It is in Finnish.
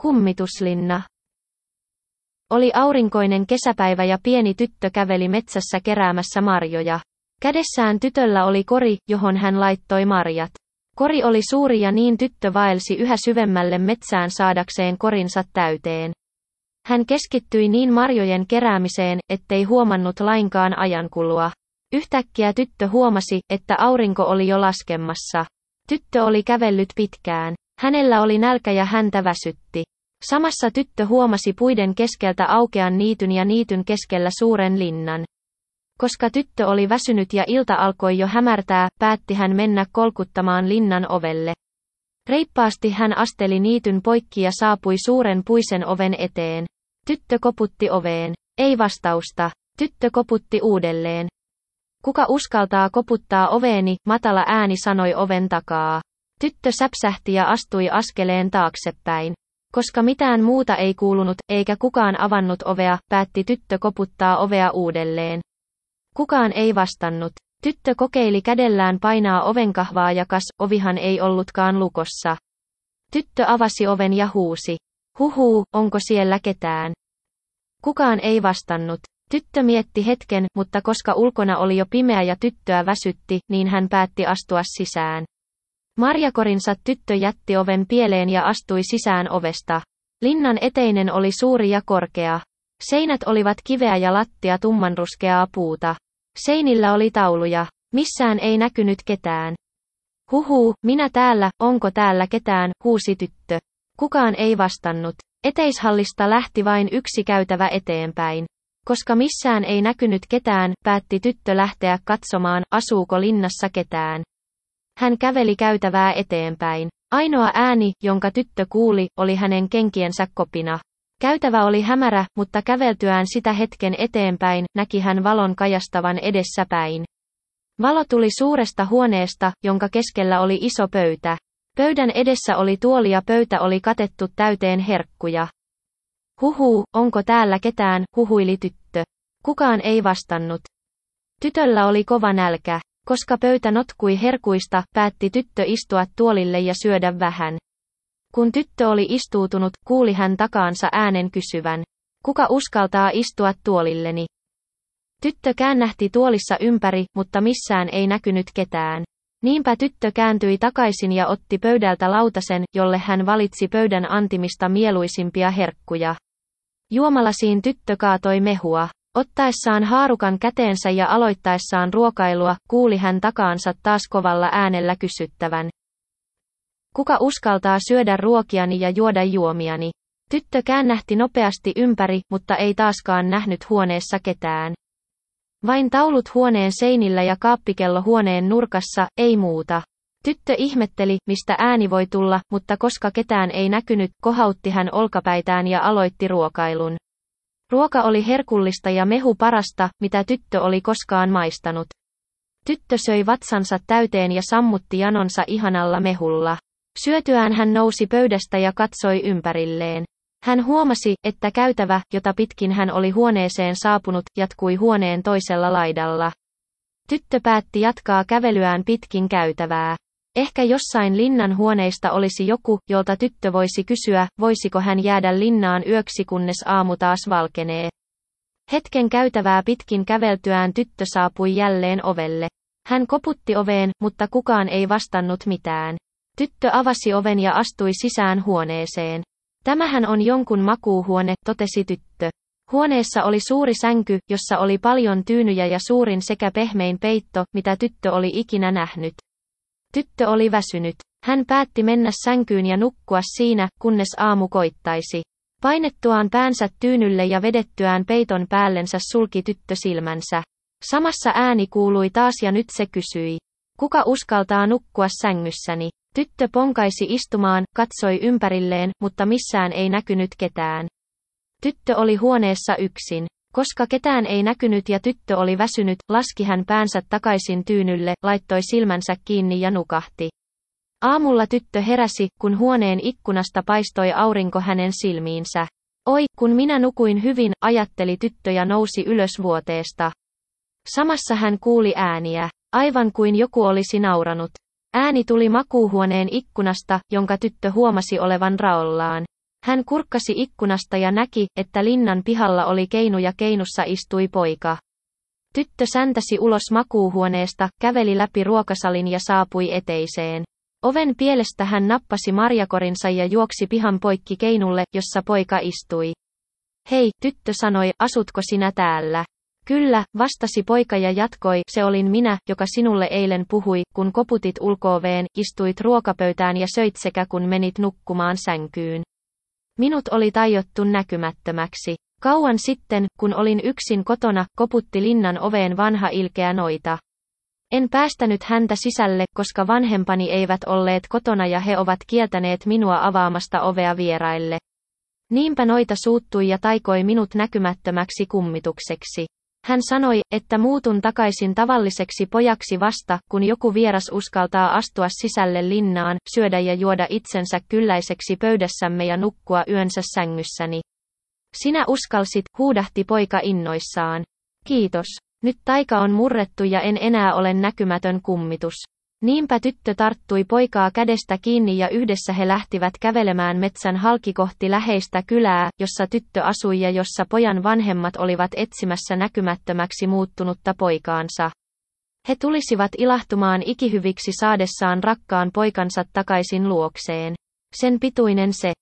Kummituslinna. Oli aurinkoinen kesäpäivä ja pieni tyttö käveli metsässä keräämässä marjoja. Kädessään tytöllä oli kori, johon hän laittoi marjat. Kori oli suuri ja niin tyttö vaelsi yhä syvemmälle metsään saadakseen korinsa täyteen. Hän keskittyi niin marjojen keräämiseen, ettei huomannut lainkaan ajankulua. Yhtäkkiä tyttö huomasi, että aurinko oli jo laskemassa. Tyttö oli kävellyt pitkään. Hänellä oli nälkä ja häntä väsytti. Samassa tyttö huomasi puiden keskeltä aukean niityn ja niityn keskellä suuren linnan. Koska tyttö oli väsynyt ja ilta alkoi jo hämärtää, päätti hän mennä kolkuttamaan linnan ovelle. Reippaasti hän asteli niityn poikki ja saapui suuren puisen oven eteen. Tyttö koputti oveen. Ei vastausta. Tyttö koputti uudelleen. Kuka uskaltaa koputtaa oveeni, matala ääni sanoi oven takaa. Tyttö säpsähti ja astui askeleen taaksepäin. Koska mitään muuta ei kuulunut, eikä kukaan avannut ovea, päätti tyttö koputtaa ovea uudelleen. Kukaan ei vastannut. Tyttö kokeili kädellään painaa ovenkahvaa ja kas, ovihan ei ollutkaan lukossa. Tyttö avasi oven ja huusi. Huhuu, onko siellä ketään? Kukaan ei vastannut. Tyttö mietti hetken, mutta koska ulkona oli jo pimeä ja tyttöä väsytti, niin hän päätti astua sisään. Marjakorinsa tyttö jätti oven pieleen ja astui sisään ovesta. Linnan eteinen oli suuri ja korkea. Seinät olivat kiveä ja lattia tummanruskeaa puuta. Seinillä oli tauluja. Missään ei näkynyt ketään. Huhuu, minä täällä, onko täällä ketään, huusi tyttö. Kukaan ei vastannut. Eteishallista lähti vain yksi käytävä eteenpäin. Koska missään ei näkynyt ketään, päätti tyttö lähteä katsomaan, asuuko linnassa ketään. Hän käveli käytävää eteenpäin. Ainoa ääni, jonka tyttö kuuli, oli hänen kenkiensä kopina. Käytävä oli hämärä, mutta käveltyään sitä hetken eteenpäin, näki hän valon kajastavan edessä päin. Valo tuli suuresta huoneesta, jonka keskellä oli iso pöytä. Pöydän edessä oli tuoli ja pöytä oli katettu täyteen herkkuja. Huhuu, onko täällä ketään, huhuili tyttö. Kukaan ei vastannut. Tytöllä oli kova nälkä. Koska pöytä notkui herkuista, päätti tyttö istua tuolille ja syödä vähän. Kun tyttö oli istuutunut, kuuli hän takaansa äänen kysyvän. Kuka uskaltaa istua tuolilleni? Tyttö käännähti tuolissa ympäri, mutta missään ei näkynyt ketään. Niinpä tyttö kääntyi takaisin ja otti pöydältä lautasen, jolle hän valitsi pöydän antimista mieluisimpia herkkuja. Juomalasiin tyttö kaatoi mehua. Ottaessaan haarukan käteensä ja aloittaessaan ruokailua, kuuli hän takaansa taas kovalla äänellä kysyttävän. Kuka uskaltaa syödä ruokiani ja juoda juomiani? Tyttö käännähti nopeasti ympäri, mutta ei taaskaan nähnyt huoneessa ketään. Vain taulut huoneen seinillä ja kaappikello huoneen nurkassa, ei muuta. Tyttö ihmetteli, mistä ääni voi tulla, mutta koska ketään ei näkynyt, kohautti hän olkapäitään ja aloitti ruokailun. Ruoka oli herkullista ja mehu parasta, mitä tyttö oli koskaan maistanut. Tyttö söi vatsansa täyteen ja sammutti janonsa ihanalla mehulla. Syötyään hän nousi pöydästä ja katsoi ympärilleen. Hän huomasi, että käytävä, jota pitkin hän oli huoneeseen saapunut, jatkui huoneen toisella laidalla. Tyttö päätti jatkaa kävelyään pitkin käytävää. Ehkä jossain linnan huoneista olisi joku, jolta tyttö voisi kysyä, voisiko hän jäädä linnaan yöksi kunnes aamu taas valkenee. Hetken käytävää pitkin käveltyään tyttö saapui jälleen ovelle. Hän koputti oveen, mutta kukaan ei vastannut mitään. Tyttö avasi oven ja astui sisään huoneeseen. Tämähän on jonkun makuuhuone, totesi tyttö. Huoneessa oli suuri sänky, jossa oli paljon tyynyjä ja suurin sekä pehmein peitto, mitä tyttö oli ikinä nähnyt. Tyttö oli väsynyt. Hän päätti mennä sänkyyn ja nukkua siinä, kunnes aamu koittaisi. Painettuaan päänsä tyynylle ja vedettyään peiton päällensä sulki tyttö silmänsä. Samassa ääni kuului taas ja nyt se kysyi. Kuka uskaltaa nukkua sängyssäni? Tyttö ponkaisi istumaan, katsoi ympärilleen, mutta missään ei näkynyt ketään. Tyttö oli huoneessa yksin. Koska ketään ei näkynyt ja tyttö oli väsynyt, laski hän päänsä takaisin tyynylle, laittoi silmänsä kiinni ja nukahti. Aamulla tyttö heräsi, kun huoneen ikkunasta paistoi aurinko hänen silmiinsä. Oi, kun minä nukuin hyvin, ajatteli tyttö ja nousi ylös vuoteesta. Samassa hän kuuli ääniä, aivan kuin joku olisi nauranut. Ääni tuli makuuhuoneen ikkunasta, jonka tyttö huomasi olevan raollaan. Hän kurkkasi ikkunasta ja näki, että linnan pihalla oli keinu ja keinussa istui poika. Tyttö säntäsi ulos makuuhuoneesta, käveli läpi ruokasalin ja saapui eteiseen. Oven pielestä hän nappasi marjakorinsa ja juoksi pihan poikki keinulle, jossa poika istui. Hei, tyttö sanoi, asutko sinä täällä? Kyllä, vastasi poika ja jatkoi, se olin minä, joka sinulle eilen puhui, kun koputit ulkooveen, istuit ruokapöytään ja söit sekä kun menit nukkumaan sänkyyn. Minut oli tajottu näkymättömäksi. Kauan sitten, kun olin yksin kotona, koputti linnan oveen vanha ilkeä noita. En päästänyt häntä sisälle, koska vanhempani eivät olleet kotona ja he ovat kieltäneet minua avaamasta ovea vieraille. Niinpä noita suuttui ja taikoi minut näkymättömäksi kummitukseksi. Hän sanoi, että muutun takaisin tavalliseksi pojaksi vasta, kun joku vieras uskaltaa astua sisälle linnaan, syödä ja juoda itsensä kylläiseksi pöydässämme ja nukkua yönsä sängyssäni. Sinä uskalsit, huudahti poika innoissaan. Kiitos. Nyt taika on murrettu ja en enää ole näkymätön kummitus. Niinpä tyttö tarttui poikaa kädestä kiinni ja yhdessä he lähtivät kävelemään metsän halki kohti läheistä kylää, jossa tyttö asui ja jossa pojan vanhemmat olivat etsimässä näkymättömäksi muuttunutta poikaansa. He tulisivat ilahtumaan ikihyviksi saadessaan rakkaan poikansa takaisin luokseen. Sen pituinen se